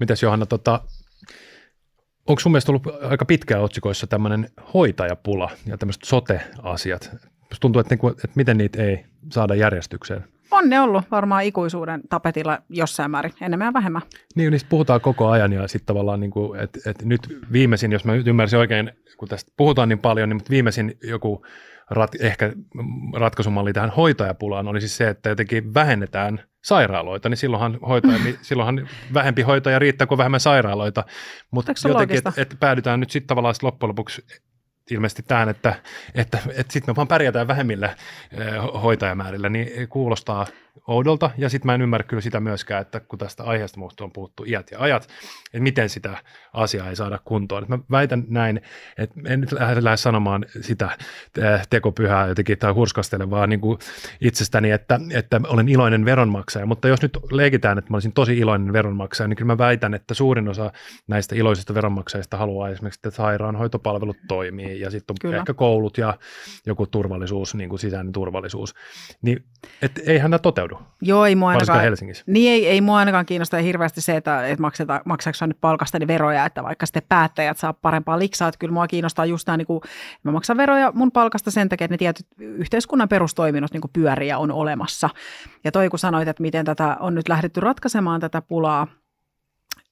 Mitäs Johanna, tota, onko sun mielestä ollut aika pitkään otsikoissa tämmöinen hoitajapula ja tämmöiset sote-asiat? Tuntuu, että, niinku, että miten niitä ei saada järjestykseen. On ne ollut varmaan ikuisuuden tapetilla jossain määrin, enemmän ja vähemmän. Niin, niistä puhutaan koko ajan ja sitten tavallaan, niin kuin, että, että nyt viimeisin, jos mä ymmärsin oikein, kun tästä puhutaan niin paljon, niin viimeisin joku rat, ehkä ratkaisumalli tähän hoitajapulaan oli siis se, että jotenkin vähennetään sairaaloita, niin silloinhan, hoitaja, silloinhan vähempi hoitaja riittää kuin vähemmän sairaaloita, mutta jotenkin, että et päädytään nyt sitten tavallaan sit loppujen lopuksi ilmeisesti tähän, että, että, että sitten me vaan pärjätään vähemmillä eh, hoitajamäärillä, niin kuulostaa oudolta. Ja sitten mä en ymmärrä kyllä sitä myöskään, että kun tästä aiheesta muusta on puhuttu iät ja ajat, että miten sitä asiaa ei saada kuntoon. Mä väitän näin, että en nyt lähde sanomaan sitä tekopyhää jotenkin tai hurskastelevaa niin kuin itsestäni, että, että olen iloinen veronmaksaja, mutta jos nyt leikitään, että mä olisin tosi iloinen veronmaksaja, niin kyllä mä väitän, että suurin osa näistä iloisista veronmaksajista haluaa esimerkiksi, että sairaanhoitopalvelut toimii ja sitten on kyllä. ehkä koulut ja joku turvallisuus, niin kuin sisäinen turvallisuus. Niin, et eihän nämä toteudu. Joo, ei mua ainakaan, Helsingissä. Niin ei, ei mua ainakaan kiinnosta hirveästi se, että, että makseta, maksaako nyt palkastani veroja, että vaikka sitten päättäjät saa parempaa liksaa, että kyllä mua kiinnostaa just tämä, niin kuin, mä maksan veroja mun palkasta sen takia, että ne tietyt yhteiskunnan perustoiminnot niin pyöriä on olemassa. Ja toi kun sanoit, että miten tätä on nyt lähdetty ratkaisemaan tätä pulaa,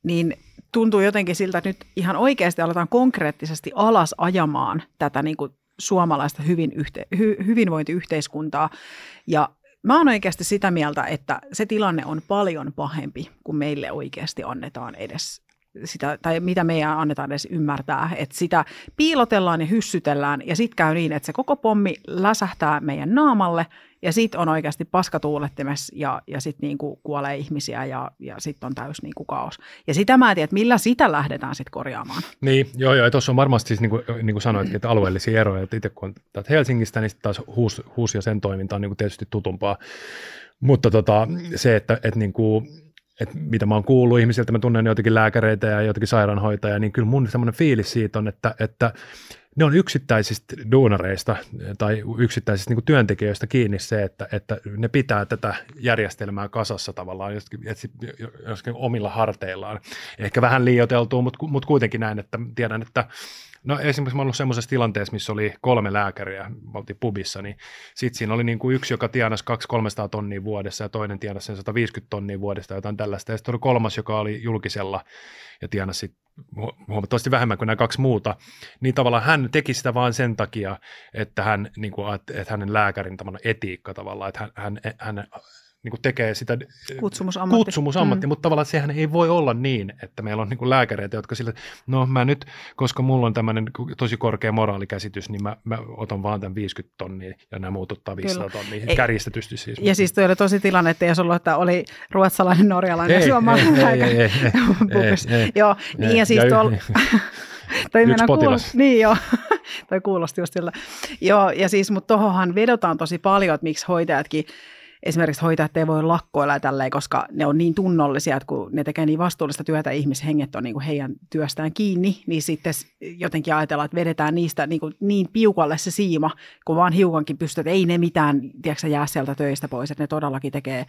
niin tuntuu jotenkin siltä, että nyt ihan oikeasti aletaan konkreettisesti alas ajamaan tätä niin kuin suomalaista hyvin yhte, hy, hyvinvointiyhteiskuntaa. Ja Mä oon oikeasti sitä mieltä, että se tilanne on paljon pahempi, kuin meille oikeasti annetaan edes sitä, tai mitä meidän annetaan edes ymmärtää, että sitä piilotellaan ja hyssytellään ja sitten käy niin, että se koko pommi läsähtää meidän naamalle ja sitten on oikeasti paskatuulettimessa ja, ja sitten niinku kuolee ihmisiä ja, ja sitten on täys niinku kaos. Ja sitä mä en tiedä, että millä sitä lähdetään sitten korjaamaan. Niin, joo joo, tuossa on varmasti siis niin kuin, niin kuin sanoitkin, että alueellisia eroja, että itse kun on Helsingistä, niin sitten taas HUS, HUS ja sen toiminta on niin kuin tietysti tutumpaa. Mutta tota, se, että, että niin kuin, että mitä mä oon kuullut ihmisiltä, mä tunnen jotenkin lääkäreitä ja jotenkin sairaanhoitajia, niin kyllä mun semmoinen fiilis siitä on, että, että ne on yksittäisistä duunareista tai yksittäisistä niin työntekijöistä kiinni se, että, että ne pitää tätä järjestelmää kasassa tavallaan joskin, joskin omilla harteillaan. Ehkä vähän liioteltua, mutta, mutta kuitenkin näin, että tiedän, että No esimerkiksi mä ollut semmoisessa tilanteessa, missä oli kolme lääkäriä, oltiin pubissa, niin sitten siinä oli niin kuin yksi, joka tienasi 200-300 tonnia vuodessa ja toinen tienasi sen 150 tonnia vuodesta jotain tällaista. Ja sitten oli kolmas, joka oli julkisella ja tienasi huomattavasti vähemmän kuin nämä kaksi muuta, niin tavallaan hän teki sitä vain sen takia, että, hän, niin kuin, että hänen lääkärin etiikka tavallaan, että hän, hän, hän niin kuin tekee sitä kutsumusammatti, kutsumusammatti. Mm. mutta tavallaan sehän ei voi olla niin, että meillä on niin kuin lääkäreitä, jotka sillä, no mä nyt, koska mulla on tämmöinen tosi korkea moraalikäsitys, niin mä, mä otan vaan tämän 50 tonnia ja nämä muut ottaa 500 tonnia, ei, kärjistetysti siis. Ja siis toi oli tosi tilanne, että jos ollut, että oli ruotsalainen, norjalainen, suomalainen lääkäri. Joo, niin ja siis tuolla... Toi Yksi kuulosti, niin joo, toi kuulosti just sillä. Joo, ja siis, mutta tuohonhan vedotaan tosi paljon, että miksi hoitajatkin esimerkiksi hoitajat ei voi lakkoilla ja tälleen, koska ne on niin tunnollisia, että kun ne tekee niin vastuullista työtä, ihmishenget on niin kuin heidän työstään kiinni, niin sitten jotenkin ajatellaan, että vedetään niistä niin, kuin niin piukalle se siima, kun vaan hiukankin pystyy, että ei ne mitään, tiedätkö, jää sieltä töistä pois, että ne todellakin tekee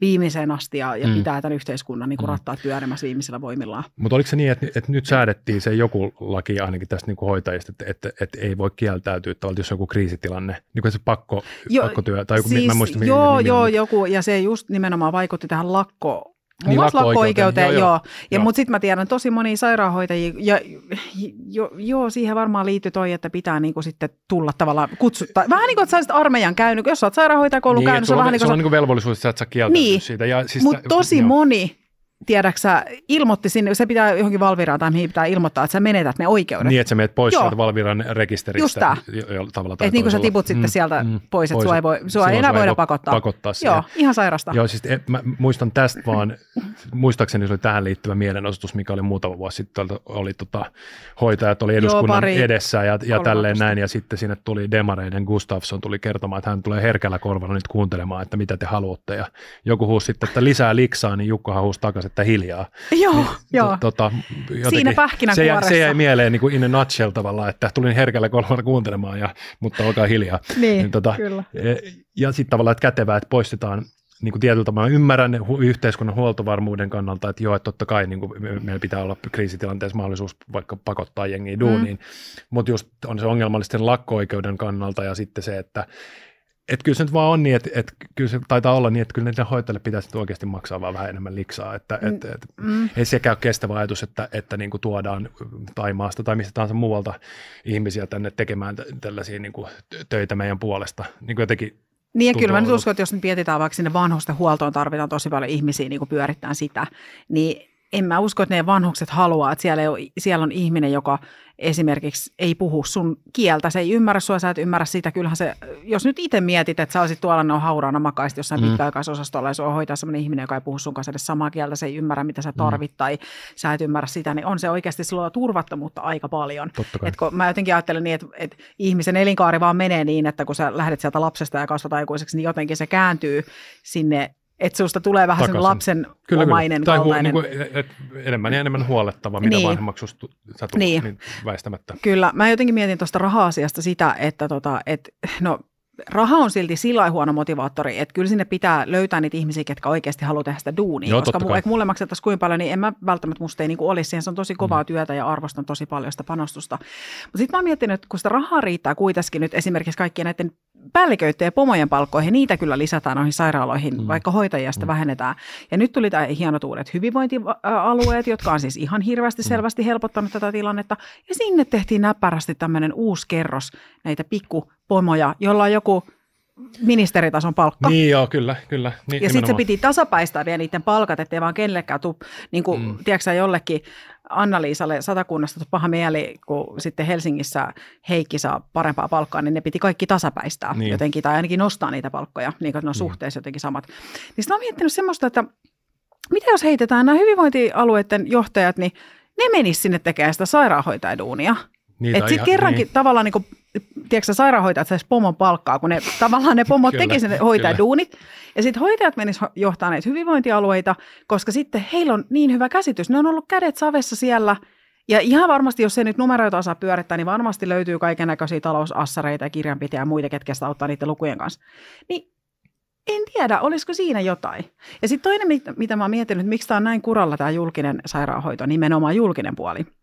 viimeiseen asti ja, ja mm. pitää tämän yhteiskunnan niin kuin mm. rattaat pyörimässä viimeisillä voimillaan. Mutta oliko se niin, että, että nyt säädettiin se joku laki ainakin tästä niin kuin hoitajista, että, että, että, ei voi kieltäytyä, että jos on joku kriisitilanne, niin kuin se pakko, jo, pakkotyö, tai joku, siis, mä muistan, joo, joo, joku, ja se just nimenomaan vaikutti tähän lakko Muun niin, lakko-oikeuteen, joo. joo. joo. Ja, mutta sitten mä tiedän tosi monia sairaanhoitajia, ja jo, joo, siihen varmaan liittyy toi, että pitää niinku sitten tulla tavallaan kutsuttaa. Vähän niin kuin, että sä armeijan käynyt, jos sä oot sairaanhoitajakoulun niin, käynyt. Se on, vähän niin kuin, se on niin kuin velvollisuus, että sä et saa niin. siitä. siis mutta tosi joo. moni tiedäksä, ilmoitti sinne, se pitää johonkin Valviraan tai mihin pitää ilmoittaa, että sä menetät ne oikeudet. Niin, että sä menet pois Joo. sieltä Valviran rekisteristä. Just tämä. Että niin kuin sä tiput sitten mm, sieltä mm, pois, että sua ei, voi, sua ei enää voida pakottaa. pakottaa Joo, ihan sairasta. Joo, siis et, mä muistan tästä vaan, muistaakseni se oli tähän liittyvä mielenosoitus, mikä oli muutama vuosi sitten, oli tota, hoitajat oli eduskunnan Joo, edessä ja, ja tälleen näin, ja sitten sinne tuli demareiden Gustafsson tuli kertomaan, että hän tulee herkällä korvalla nyt kuuntelemaan, että mitä te haluatte, ja joku huusi sitten, että lisää liksaa, niin Jukkohan huusi takaisin, että hiljaa. Joo, niin, joo. Tota, jotenkin, Siinä se, jäi, se jäi mieleen niin kuin in a nutshell tavallaan, että tulin herkällä kolmella kuuntelemaan, ja, mutta olkaa hiljaa. Niin, niin tota, kyllä. E, ja sitten tavallaan, että kätevää, että poistetaan niin kuin tietyllä tavalla ymmärrän hu- yhteiskunnan huoltovarmuuden kannalta, että joo, että totta kai niin kuin me, meillä pitää olla kriisitilanteessa mahdollisuus vaikka pakottaa jengiä duuniin, mm. mutta just on se ongelmallisten lakko-oikeuden kannalta ja sitten se, että et kyllä se nyt vaan on niin, että et kyllä se taitaa olla niin, että kyllä niiden hoitajille pitäisi oikeasti maksaa vaan vähän enemmän liksaa. Että et, et, mm. Ei sekään ole kestävä ajatus, että, että niin kuin tuodaan Taimaasta tai mistä tahansa muualta ihmisiä tänne tekemään tällaisia niin kuin töitä meidän puolesta. Niin kuin jotenkin niin ja kyllä mä nyt uskon, että jos nyt mietitään vaikka sinne vanhusten huoltoon tarvitaan tosi paljon ihmisiä niin kuin pyörittää sitä, niin en mä usko, että ne vanhukset haluaa, että siellä, ole, siellä on ihminen, joka esimerkiksi ei puhu sun kieltä, se ei ymmärrä sua, sä et ymmärrä sitä. Kyllähän se, jos nyt itse mietit, että sä olisit tuolla no hauraana makaisit jossain mm. pitkäaikaisosastolla ja sua hoitaa sellainen ihminen, joka ei puhu sun kanssa edes samaa kieltä, se ei ymmärrä, mitä sä mm. tarvit mm. tai sä et ymmärrä sitä, niin on se oikeasti silloin turvattomuutta aika paljon. Et kun mä jotenkin ajattelen niin, että, että ihmisen elinkaari vaan menee niin, että kun sä lähdet sieltä lapsesta ja kasvat aikuiseksi, niin jotenkin se kääntyy sinne että susta tulee vähän sen lapsen kyllä, omainen kyllä. Tai kaltainen. Hu, niin kuin, et, enemmän ja enemmän huolettava, mitä niin. vanhemmaksi sä tulet, niin. niin väistämättä. Kyllä, mä jotenkin mietin tuosta raha-asiasta sitä, että tota, et, no raha on silti sillä huono motivaattori, että kyllä sinne pitää löytää niitä ihmisiä, ketkä oikeasti haluaa tehdä sitä duunia, Joo, koska mu, mulle maksettaisiin kuin paljon, niin en mä välttämättä musta ei niin olisi siihen, se on tosi kovaa mm. työtä ja arvostan tosi paljon sitä panostusta. Mutta sitten mä mietin, että kun sitä rahaa riittää kuitenkin nyt esimerkiksi kaikkien näiden päälliköiden ja pomojen palkkoihin, niitä kyllä lisätään noihin sairaaloihin, mm. vaikka hoitajia sitä mm. vähennetään. Ja nyt tuli tämä hienot uudet hyvinvointialueet, jotka on siis ihan hirveästi mm. selvästi helpottanut tätä tilannetta. Ja sinne tehtiin näppärästi tämmöinen uusi kerros näitä pikkupomoja, jolla on joku ministeritason palkka. Niin joo, kyllä, kyllä. Niin, ja sitten se piti tasapäistää vielä niiden palkat, ettei vaan kenellekään tule, niin kuin, mm. tiedätkö jollekin Anna-Liisalle satakunnasta paha mieli, kun sitten Helsingissä Heikki saa parempaa palkkaa, niin ne piti kaikki tasapäistää niin. jotenkin, tai ainakin nostaa niitä palkkoja, niin kuin ne on niin. suhteessa jotenkin samat. Niin sitten olen miettinyt semmoista, että mitä jos heitetään nämä hyvinvointialueiden johtajat, niin ne menisivät sinne tekemään sitä sairaanhoitajaduunia. Niin, että sitten kerrankin niin. tavallaan niin kuin, tiedätkö, sairaanhoitajat saisi pomon palkkaa, kun ne tavallaan ne pomot tekisivät ne hoitajaduunit. Ja sitten hoitajat menisivät johtamaan näitä hyvinvointialueita, koska sitten heillä on niin hyvä käsitys. Ne on ollut kädet savessa siellä – ja ihan varmasti, jos se nyt numeroita osaa pyörittää, niin varmasti löytyy kaiken näköisiä talousassareita ja kirjanpitäjä ja muita, ketkä sitä auttaa niiden lukujen kanssa. Niin en tiedä, olisiko siinä jotain. Ja sitten toinen, mitä mä oon miettinyt, miksi tämä on näin kuralla tämä julkinen sairaanhoito, nimenomaan julkinen puoli –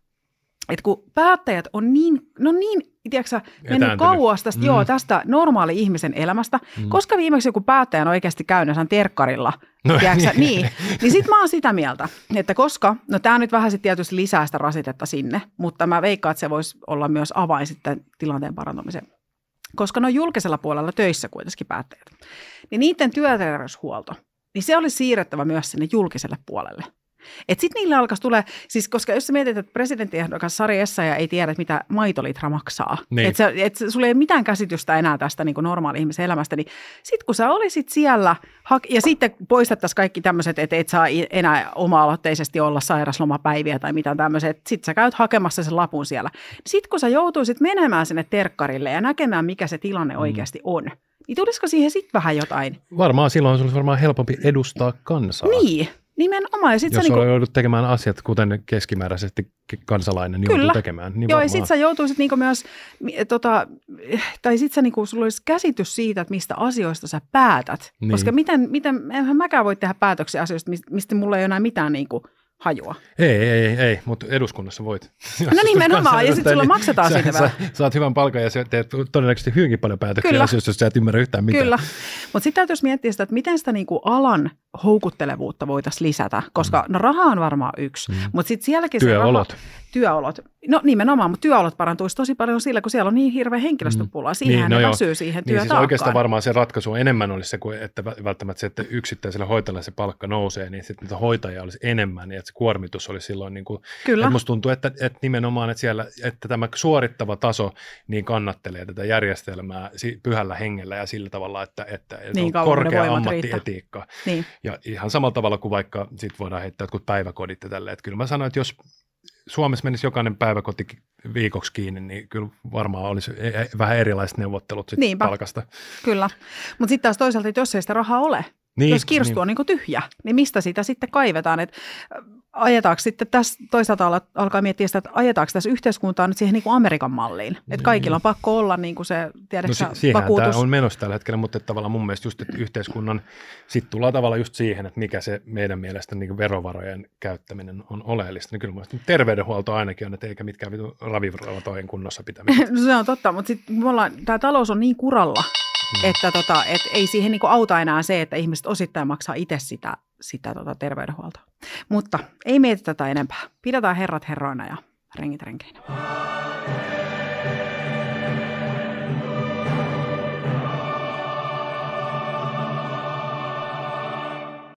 että kun päättäjät on niin, no niin, tiedätkö mennyt kauas tästä, mm. joo, tästä normaali ihmisen elämästä, mm. koska viimeksi joku päättäjä on oikeasti käynyt sen terkkarilla, no, tiedätkö, niin, niin, niin sitten mä oon sitä mieltä, että koska, no tämä nyt vähän sitten tietysti lisää sitä rasitetta sinne, mutta mä veikkaan, että se voisi olla myös avain sitten tilanteen parantamiseen. Koska ne on julkisella puolella töissä kuitenkin päättäjät, niin niiden työterveyshuolto, niin se olisi siirrettävä myös sinne julkiselle puolelle. Että sitten niille alkaisi tulee, siis koska jos sä mietit, että presidenttiehdokas Sari Essaja ei tiedä, mitä maitolitra maksaa, niin. että et sulla ei ole mitään käsitystä enää tästä niin normaali ihmisen elämästä, niin sitten kun sä olisit siellä, ja sitten poistettaisiin kaikki tämmöiset, että et saa enää oma-aloitteisesti olla sairaslomapäiviä tai mitään tämmöisiä, että sitten sä käyt hakemassa sen lapun siellä. Sitten kun sä joutuisit menemään sinne terkkarille ja näkemään, mikä se tilanne mm. oikeasti on, niin tulisiko siihen sitten vähän jotain? Varmaan silloin se olisi varmaan helpompi edustaa kansaa. Niin, Nimenomaan. Ja sit Jos sä niinku... joudut tekemään asiat, kuten keskimääräisesti kansalainen niin Kyllä. tekemään. Niin Joo, varmaan. ja sit sä joutuisit niinku myös, tota, tai sit sä niinku, sulla olisi käsitys siitä, että mistä asioista sä päätät. Niin. Koska miten, miten, enhän mäkään voi tehdä päätöksiä asioista, mistä mulla ei ole enää mitään niinku, hajua. Ei, ei, ei, ei mutta eduskunnassa voit. No nimenomaan, ja sitten sulla maksetaan siitä vähän. Sä, saat hyvän palkan ja teet todennäköisesti hyvinkin paljon päätöksiä Kyllä. asioista, jos sä et ymmärrä yhtään mitään. Kyllä, mutta sitten täytyisi miettiä sitä, että miten sitä niinku alan houkuttelevuutta voitaisiin lisätä, koska mm. no raha on varmaan yksi, mm. mutta sitten sielläkin Työolot. se raha, työolot. No nimenomaan, mutta työolot parantuisi tosi paljon sillä, kun siellä on niin hirveä henkilöstöpula. Siihen niin, no ne väsyy siihen niin, siis oikeastaan varmaan se ratkaisu enemmän olisi se, että välttämättä se, että yksittäiselle hoitajalle se palkka nousee, niin sitten niitä hoitajia olisi enemmän, niin että se kuormitus olisi silloin niin kuin, Kyllä. Että musta tuntuu, että, että nimenomaan, että, siellä, että tämä suorittava taso niin kannattelee tätä järjestelmää pyhällä hengellä ja sillä tavalla, että, että niin, on korkea ammattietiikka. Niin. Ja ihan samalla tavalla kuin vaikka sit voidaan heittää jotkut päiväkodit ja tälleen. Että kyllä mä sanoin, että jos Suomessa menisi jokainen päiväkoti viikoksi kiinni, niin kyllä varmaan olisi e- e- vähän erilaiset neuvottelut sit palkasta. Kyllä, mutta sitten taas toisaalta, että jos ei sitä rahaa ole, Niin, Jos kirstu niin. on niin tyhjä, niin mistä sitä sitten kaivetaan? Et ajetaanko sitten tässä toisaalta alkaa miettiä sitä, että ajetaanko tässä yhteiskuntaa nyt siihen niin kuin Amerikan malliin? Että kaikilla on pakko olla niin kuin se, tiedätkö no, si- vakuutus. tämä on menossa tällä hetkellä, mutta että tavallaan mun mielestä just, että yhteiskunnan, sitten tullaan tavallaan just siihen, että mikä se meidän mielestä niin kuin verovarojen käyttäminen on oleellista. Niin kyllä mun terveydenhuolto ainakin on, että eikä mitkään raviravatojen kunnossa pitämistä. no se on totta, mutta sitten tämä talous on niin kuralla, Hmm. Että tota, et ei siihen niinku auta enää se, että ihmiset osittain maksaa itse sitä, sitä tota terveydenhuoltoa. Mutta ei mietitä tätä enempää. Pidetään herrat herroina ja rengit renkeinä.